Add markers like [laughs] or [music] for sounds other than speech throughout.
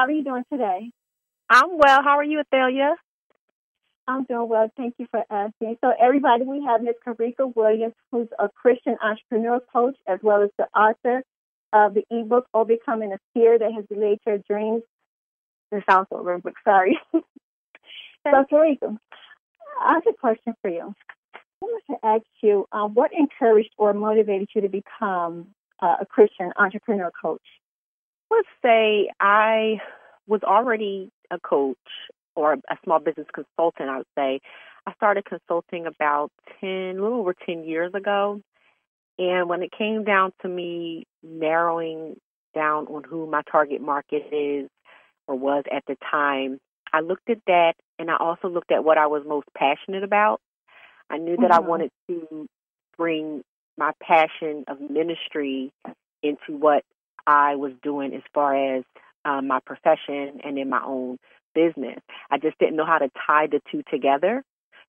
How are you doing today? I'm well. How are you, Athalia? I'm doing well. Thank you for asking. So, everybody, we have Ms. Carica Williams, who's a Christian entrepreneur coach, as well as the author of the ebook, Overcoming a Fear That Has Delayed Your Dreams. This sounds over, but sorry. [laughs] so, Carica, I have a question for you. I want to ask you um, what encouraged or motivated you to become uh, a Christian entrepreneur coach? Let's say I was already a coach or a small business consultant, I would say. I started consulting about 10, a little over 10 years ago. And when it came down to me narrowing down on who my target market is or was at the time, I looked at that and I also looked at what I was most passionate about. I knew that mm-hmm. I wanted to bring my passion of ministry into what I was doing as far as um, my profession and in my own business. I just didn't know how to tie the two together.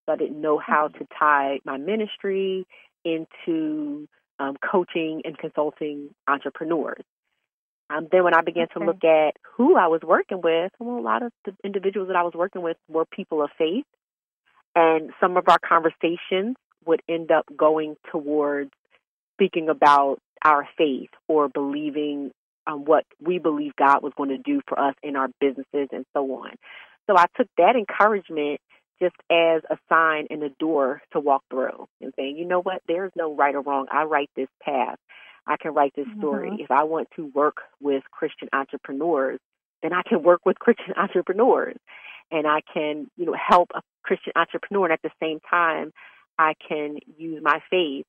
So I didn't know how mm-hmm. to tie my ministry into um, coaching and consulting entrepreneurs. Um, then when I began okay. to look at who I was working with, well, a lot of the individuals that I was working with were people of faith. And some of our conversations would end up going towards speaking about our faith or believing um, what we believe God was going to do for us in our businesses and so on. So I took that encouragement just as a sign and a door to walk through and saying, you know what, there's no right or wrong. I write this path. I can write this story. Mm-hmm. If I want to work with Christian entrepreneurs, then I can [laughs] work with Christian entrepreneurs and I can, you know, help a Christian entrepreneur and at the same time I can use my faith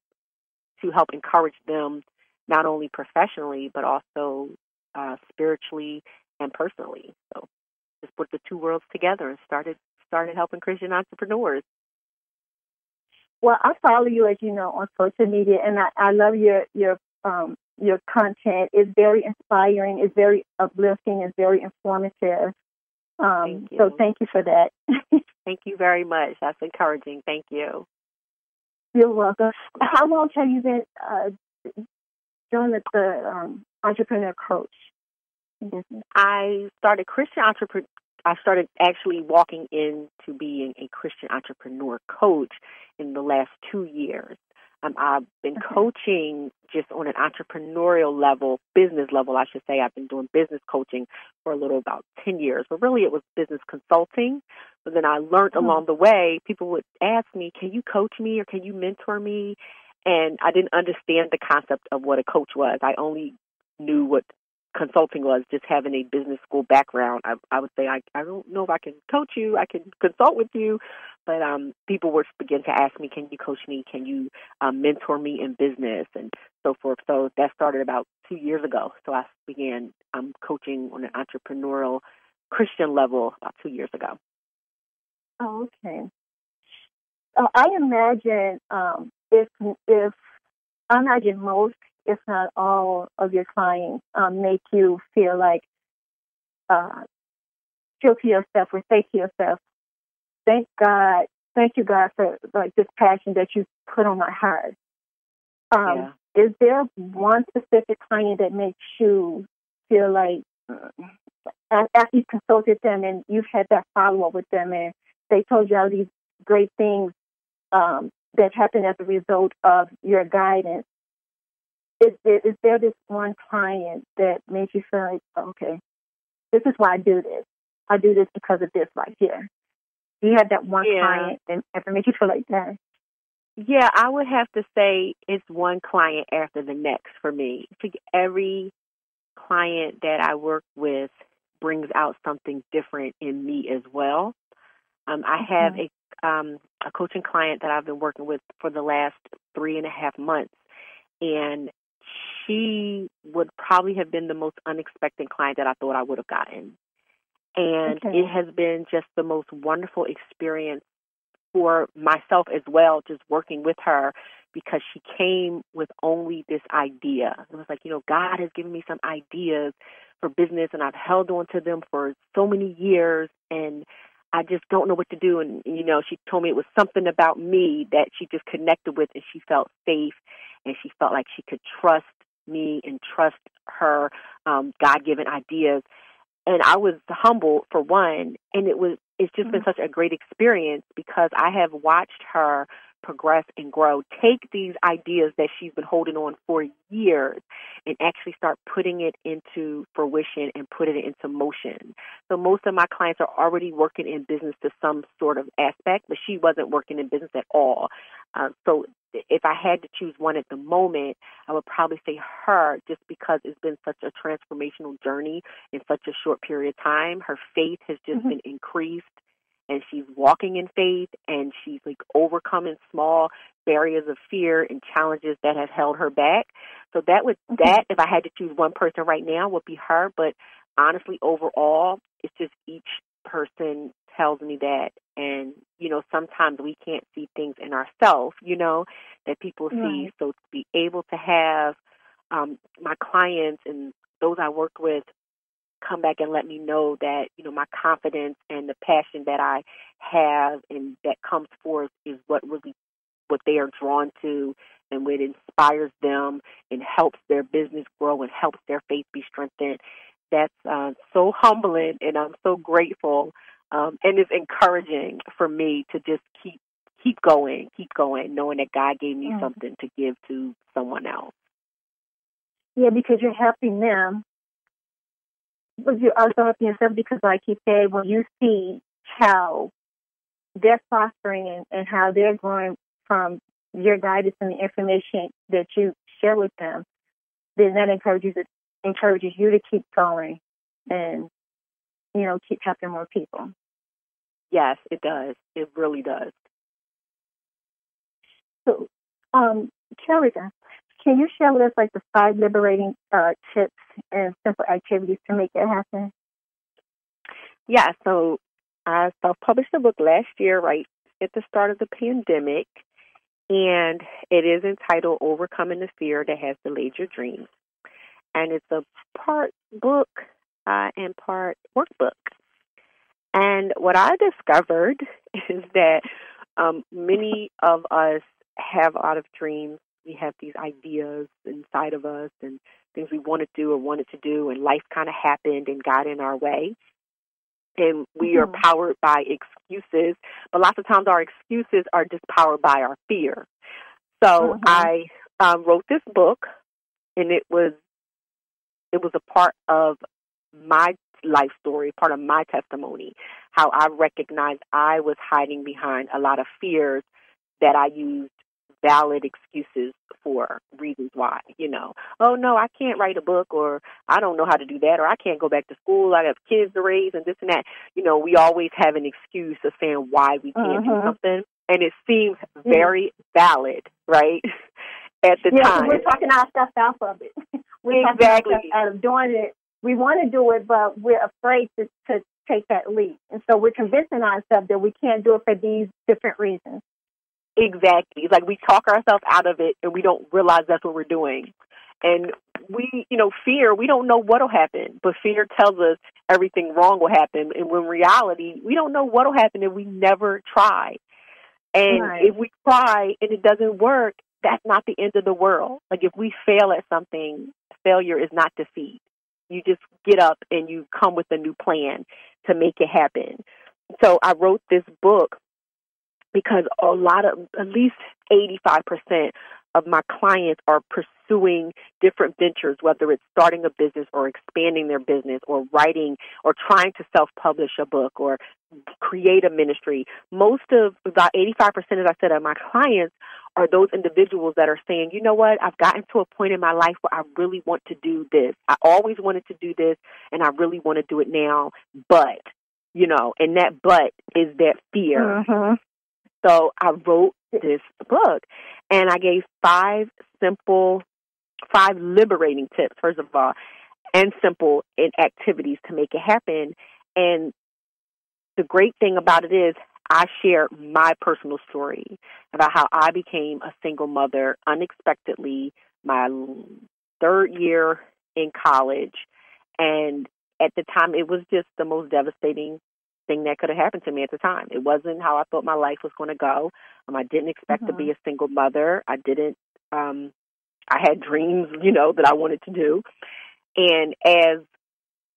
to help encourage them not only professionally but also uh, spiritually and personally. So just put the two worlds together and started started helping Christian entrepreneurs. Well, I follow you as you know on social media, and I, I love your your um, your content. It's very inspiring. It's very uplifting. It's very informative. Um, thank so thank you for that. [laughs] thank you very much. That's encouraging. Thank you. You're welcome. How long have you been uh, doing the, the um, entrepreneur coach? I started Christian entrepreneur. I started actually walking into being a Christian entrepreneur coach in the last two years. Um, I've been okay. coaching just on an entrepreneurial level, business level, I should say. I've been doing business coaching for a little about 10 years, but really it was business consulting. But then I learned mm-hmm. along the way, people would ask me, can you coach me or can you mentor me? And I didn't understand the concept of what a coach was. I only knew what consulting was just having a business school background. I, I would say I, I don't know if I can coach you, I can consult with you, but um, people would begin to ask me, "Can you coach me? Can you um, mentor me in business?" and so forth. So that started about two years ago. So I began um, coaching on an entrepreneurial Christian level about two years ago. Oh, okay. Uh, I imagine um, if if I imagine most if not all, of your clients um, make you feel like uh, feel to yourself or say to yourself, "Thank God, thank you God for like this passion that you put on my heart." Um, yeah. Is there one specific client that makes you feel like uh, after you consulted them and you've had that follow up with them and they told you all these great things um, that happened as a result of your guidance? Is, is there this one client that makes you feel like, okay, this is why I do this. I do this because of this right here. Do you have that one yeah. client that ever make you feel like that? Yeah, I would have to say it's one client after the next for me. Every client that I work with brings out something different in me as well. Um, I have mm-hmm. a um, a coaching client that I've been working with for the last three and a half months, and she would probably have been the most unexpected client that I thought I would have gotten. And okay. it has been just the most wonderful experience for myself as well, just working with her because she came with only this idea. It was like, you know, God has given me some ideas for business and I've held on to them for so many years and I just don't know what to do. And, you know, she told me it was something about me that she just connected with and she felt safe and she felt like she could trust me and trust her um, God given ideas. and I was humbled for one, and it was it's just mm-hmm. been such a great experience because I have watched her progress and grow. Take these ideas that she's been holding on for years and actually start putting it into fruition and putting it into motion. So most of my clients are already working in business to some sort of aspect, but she wasn't working in business at all. Uh, so if I had to choose one at the moment, I would probably say her just because it's been such a transformational journey in such a short period of time. Her faith has just mm-hmm. been increased and she's walking in faith and she's like overcoming small barriers of fear and challenges that have held her back. So that would mm-hmm. that if I had to choose one person right now would be her, but honestly overall it's just each person tells me that and you know sometimes we can't see things in ourselves, you know, that people see right. so to be able to have um my clients and those I work with come back and let me know that you know my confidence and the passion that I have and that comes forth is what really what they are drawn to and what inspires them and helps their business grow and helps their faith be strengthened. That's uh, so humbling and I'm so grateful um, and it's encouraging for me to just keep keep going, keep going, knowing that God gave me mm. something to give to someone else. Yeah, because you're helping them but you're also helping yourself because, like you said, when you see how they're prospering and, and how they're growing from your guidance and the information that you share with them, then that encourages encourages you to keep going and you know keep helping more people. Yes, it does. It really does. So, um, can you share with us like the five liberating uh, tips and simple activities to make it happen? Yeah, so I self-published a book last year, right at the start of the pandemic, and it is entitled "Overcoming the Fear That Has Delayed Your Dreams," and it's a part book uh, and part workbook. And what I discovered [laughs] is that um, many of us have a lot of dreams we have these ideas inside of us and things we want to do or wanted to do, and life kind of happened and got in our way. And we mm-hmm. are powered by excuses, but lots of times our excuses are just powered by our fear. So mm-hmm. I um, wrote this book, and it was it was a part of my life story, part of my testimony, how I recognized I was hiding behind a lot of fears that I used valid excuses for reasons why, you know. Oh no, I can't write a book or I don't know how to do that or I can't go back to school, I have kids to raise and this and that. You know, we always have an excuse of saying why we can't uh-huh. do mm-hmm. something. And it seems very valid, right? [laughs] At the yeah, time. [laughs] we're talking ourselves out of it. we're exactly. out of doing it. We want to do it, but we're afraid to, to take that leap. And so we're convincing ourselves that we can't do it for these different reasons. Exactly. It's like we talk ourselves out of it and we don't realize that's what we're doing. And we, you know, fear, we don't know what'll happen, but fear tells us everything wrong will happen. And when reality, we don't know what'll happen if we never try. And right. if we try and it doesn't work, that's not the end of the world. Like if we fail at something, failure is not defeat. You just get up and you come with a new plan to make it happen. So I wrote this book because a lot of, at least 85% of my clients are pursuing different ventures, whether it's starting a business or expanding their business or writing or trying to self publish a book or create a ministry. Most of about 85%, as I said, of my clients are those individuals that are saying, you know what, I've gotten to a point in my life where I really want to do this. I always wanted to do this and I really want to do it now, but you know, and that but is that fear. Mm-hmm. So I wrote this book and I gave five simple, five liberating tips, first of all, and simple in activities to make it happen. And the great thing about it is I share my personal story about how I became a single mother unexpectedly my third year in college. And at the time, it was just the most devastating thing that could have happened to me at the time. It wasn't how I thought my life was going to go. Um, I didn't expect mm-hmm. to be a single mother. I didn't. Um, I had dreams, you know, that I wanted to do, and as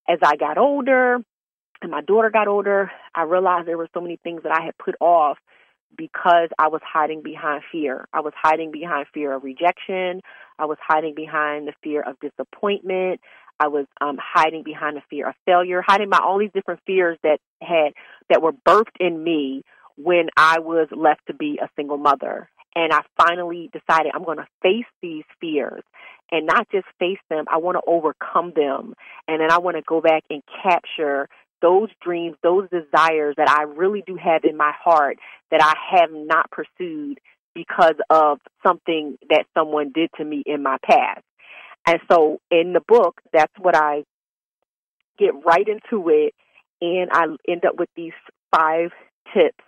as I got older and my daughter got older, I realized there were so many things that I had put off because I was hiding behind fear. I was hiding behind fear of rejection. I was hiding behind the fear of disappointment. I was um, hiding behind the fear of failure, hiding by all these different fears that had that were birthed in me when I was left to be a single mother. And I finally decided I'm going to face these fears and not just face them, I want to overcome them. And then I want to go back and capture those dreams, those desires that I really do have in my heart that I have not pursued because of something that someone did to me in my past. And so in the book, that's what I get right into it. And I end up with these five tips.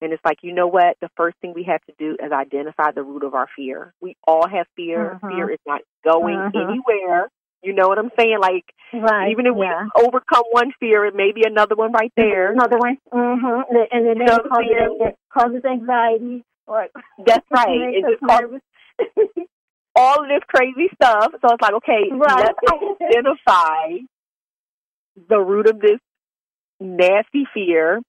And it's like, you know what? The first thing we have to do is identify the root of our fear. We all have fear. Mm-hmm. Fear is not going mm-hmm. anywhere. You know what I'm saying? Like, right, even if yeah. we overcome one fear, it may be another one right there. Another one. Mm-hmm. And then it causes, it causes anxiety. Or That's right. [laughs] It just causes [laughs] all of this crazy stuff. So it's like, okay, right. let's identify the root of this nasty fear.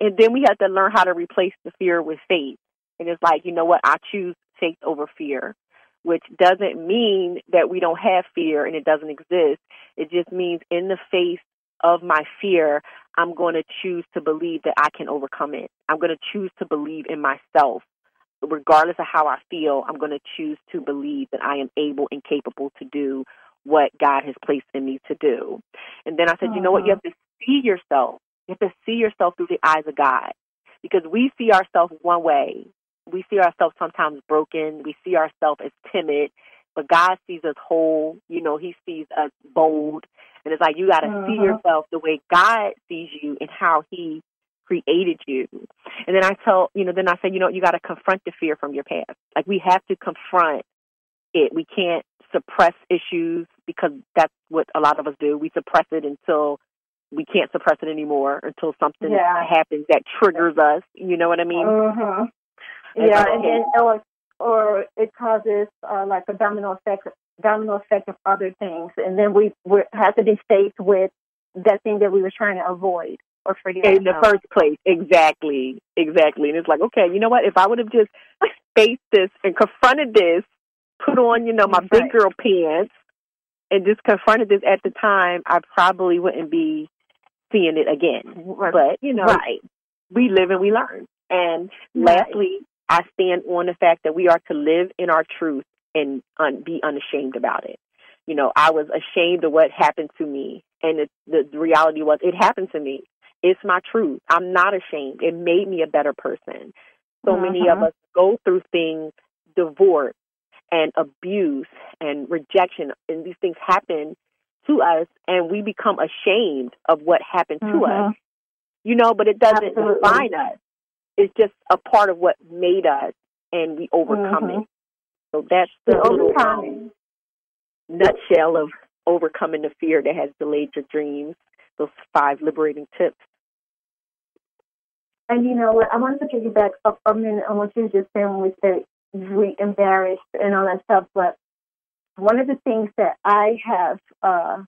And then we have to learn how to replace the fear with faith. And it's like, you know what? I choose faith over fear which doesn't mean that we don't have fear and it doesn't exist. It just means in the face of my fear, I'm going to choose to believe that I can overcome it. I'm going to choose to believe in myself. Regardless of how I feel, I'm going to choose to believe that I am able and capable to do what God has placed in me to do. And then I said, you know what? You have to see yourself. You have to see yourself through the eyes of God because we see ourselves one way we see ourselves sometimes broken. We see ourselves as timid, but God sees us whole. You know, He sees us bold. And it's like you got to uh-huh. see yourself the way God sees you and how He created you. And then I tell, you know, then I say, you know, you got to confront the fear from your past. Like we have to confront it. We can't suppress issues because that's what a lot of us do. We suppress it until we can't suppress it anymore until something yeah. happens that triggers us. You know what I mean? Uh-huh. Yeah, and then or, or it causes uh, like a domino effect, domino effect of other things, and then we we have to be faced with that thing that we were trying to avoid or forget in the first place. Exactly, exactly. And it's like, okay, you know what? If I would have just [laughs] faced this and confronted this, put on, you know, my right. big girl pants, and just confronted this at the time, I probably wouldn't be seeing it again. Right. But you know, right. we live and we learn. And lastly, I stand on the fact that we are to live in our truth and un- be unashamed about it. You know, I was ashamed of what happened to me, and it, the, the reality was it happened to me. It's my truth. I'm not ashamed. It made me a better person. So mm-hmm. many of mm-hmm. us go through things, divorce and abuse and rejection, and these things happen to us, and we become ashamed of what happened mm-hmm. to us. Mm-hmm. You know, but it doesn't Absolutely. define us it's just a part of what made us, and we overcome mm-hmm. it. So that's the little um, nutshell of overcoming the fear that has delayed your dreams. Those five liberating tips. And you know what? I wanted to take you back up a minute on what you to just when we said we embarrassed and all that stuff. But one of the things that I have uh,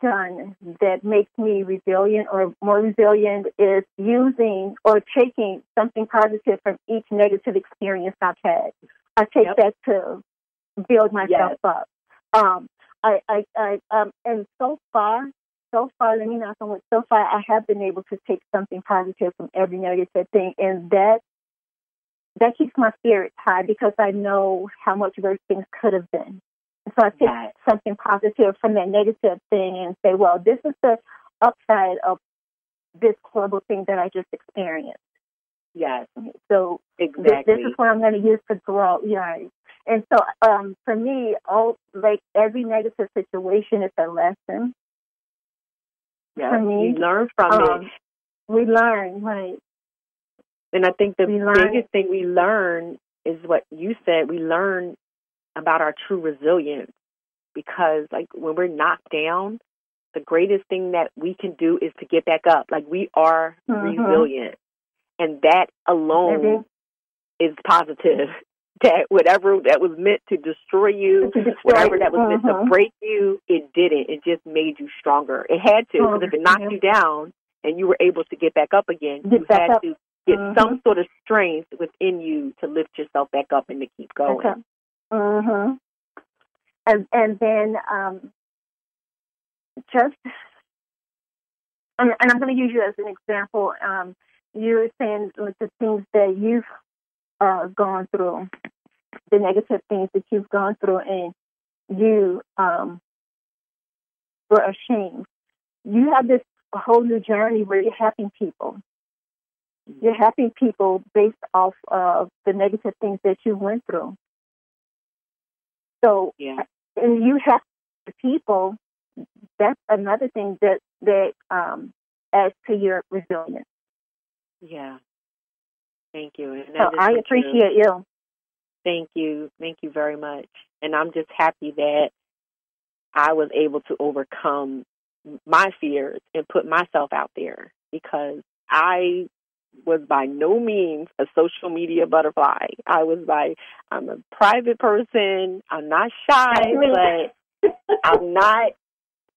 done that makes me resilient or more resilient is using or taking something positive from each negative experience I've had. I take yep. that to build myself yes. up. Um, I, I, I, um, and so far, so far, let me on wood. So far, I have been able to take something positive from every negative thing, and that that keeps my spirits high because I know how much worse things could have been. So I take right. something positive from that negative thing and say, well, this is the upside of this horrible thing that I just experienced. Yes. So exactly. this, this is what I'm going to use to grow. Yeah. And so um, for me, all like every negative situation is a lesson. Yeah. For me, you learn from um, it. We learn, right? And I think the biggest thing we learn is what you said. We learn about our true resilience because like when we're knocked down, the greatest thing that we can do is to get back up. Like we are mm-hmm. resilient. And that alone is positive. That whatever that was meant to destroy you, To destroy whatever that was meant Mhm. to break you, it didn't. It just made you stronger. It had to, because if it knocked Mhm. you down and you were able to get back up again, Get you had up. to get Mhm. some sort of strength within you to lift yourself back up and to keep going. Okay. Mhm. And and then um, just and, and I'm going to use you as an example. Um, you were saying like, the things that you've uh, gone through, the negative things that you've gone through, and you um, were ashamed. You have this whole new journey where you're helping people. You're helping people based off of the negative things that you went through. So, Yeah. and you help people. That's another thing that that um, adds to your resilience. Yeah. Thank you. And So I true. appreciate you. Thank you. Thank you very much. And I'm just happy that I was able to overcome my fears and put myself out there because I was by no means a social media butterfly. I was by I'm a private person. I'm not shy, but I'm not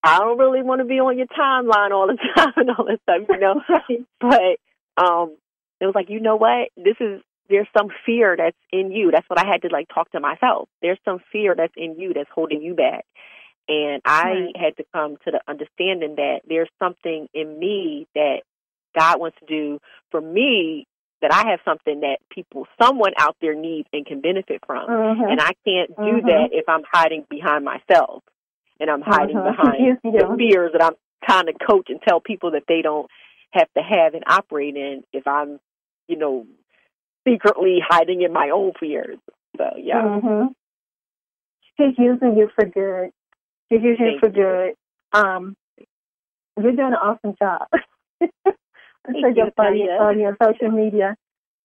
I don't really want to be on your timeline all the [laughs] time and all that stuff, you know. [laughs] But um it was like, you know what? This is there's some fear that's in you. That's what I had to like talk to myself. There's some fear that's in you that's holding you back. And I Right. had to come to the understanding that there's something in me that God wants to do for me that I have something that people someone out there needs and can benefit from. Mhm. And I can't do Mhm. that if I'm hiding behind myself. And I'm hiding Mhm. [laughs] behind Yes, the fears that I'm trying to coach and tell people that they don't have to have and operate in if I'm, you know, secretly hiding in my own fears. So yeah. Mhm. She's using you for good. She's using you for good. Um, you're doing an awesome job. [laughs] I'm Thank so you, you're funny on your social media.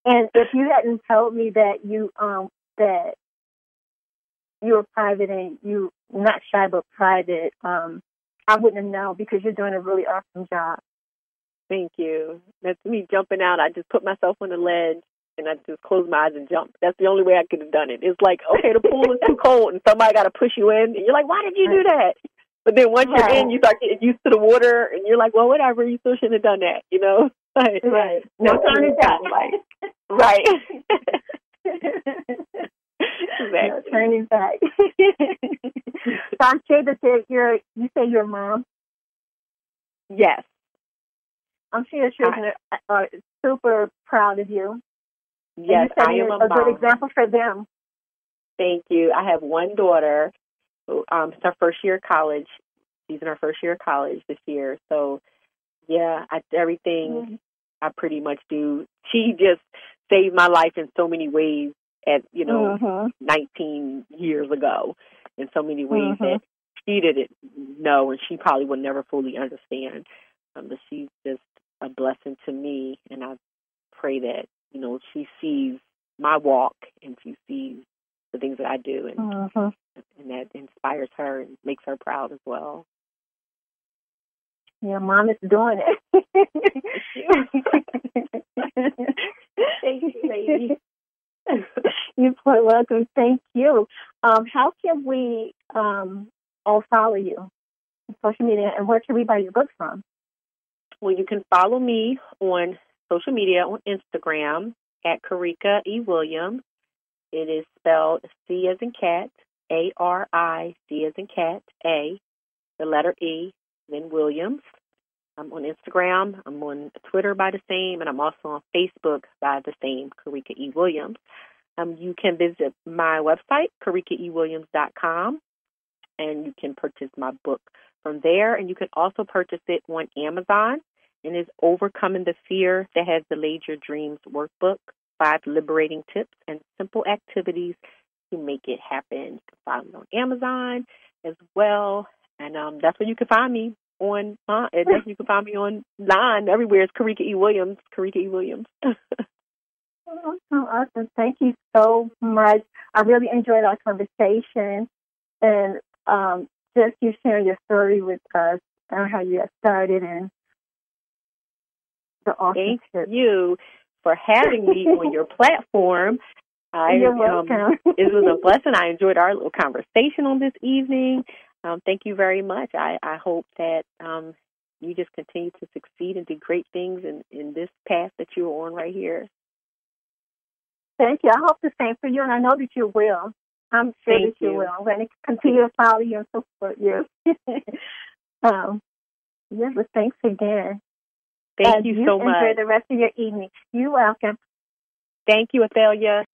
And if you hadn't told me that you um that you were private and you not shy but private, um, I wouldn't have known because you're doing a really awesome job. Thank you. That's me jumping out. I just put myself on the ledge and I just closed my eyes and jumped. That's the only way I could have done it. It's like, okay, the pool is too cold and somebody got to push you in. And you're like, why did you do that? But then once you're Right. in, you start getting used to the water and you're like, well, whatever. You still shouldn't have done that, you know? [laughs] Like, Right. No [laughs] turning back. [laughs] like- right. no turning back. so I'm sure that you're, you're you say your mom. Yes. I'm sure your children are, are super proud of you. Yes, you're I am a, a, a good example for them. Thank you. I have one daughter. Who, um, it's her first year of college. She's in her first year of college this year. So, yeah, I, everything Mhm. I pretty much do. She just saved my life in so many ways. At you know, Mhm. 19 years ago, in so many ways Mhm. that she didn't know, and she probably would never fully understand. Um, but she's just a blessing to me, and I pray that you know she sees my walk and she sees the things that I do, and Mhm. and that inspires her and makes her proud as well. Your mom is doing it. Thank you, lady. [laughs] You're quite welcome. Thank you. Um, how can we um, all follow you on social media, and where can we buy your books from? Well, you can follow me on social media on Instagram at Carica E. Williams. It is spelled C as in cat, A R I C as in cat, A, the letter E, then Williams. I'm on Instagram. I'm on Twitter by the same, and I'm also on Facebook by the same, Carica E. Williams. Um, you can visit my website, caricaewilliams.com, and you can purchase my book from there. And you can also purchase it on Amazon and is Overcoming the Fear that has delayed your dreams workbook, five liberating tips and simple activities to make it happen. You can find it on Amazon as well. And um, that's where you can find me on uh, and that's you can find me online everywhere. It's Carica E. Williams. Carica E. Williams. [laughs] Oh, awesome. Thank you so much. I really enjoyed our conversation and um, just you sharing your story with us and how you got started and the awesome Thank you for having me on your platform. I, You're um, welcome. it was a blessing. I enjoyed our little conversation on this evening. Um, thank you very much. I, I hope that um, you just continue to succeed and do great things in, in this path that you're on right here. Thank you. I hope the same for you, and I know that you will. I'm sure Thank that you, you. will. I'm going to continue to follow you and support you. [laughs] um, yeah, but thanks again. Thank Uh, you so enjoy much. Enjoy the rest of your evening. You're welcome. Thank you, Athalia.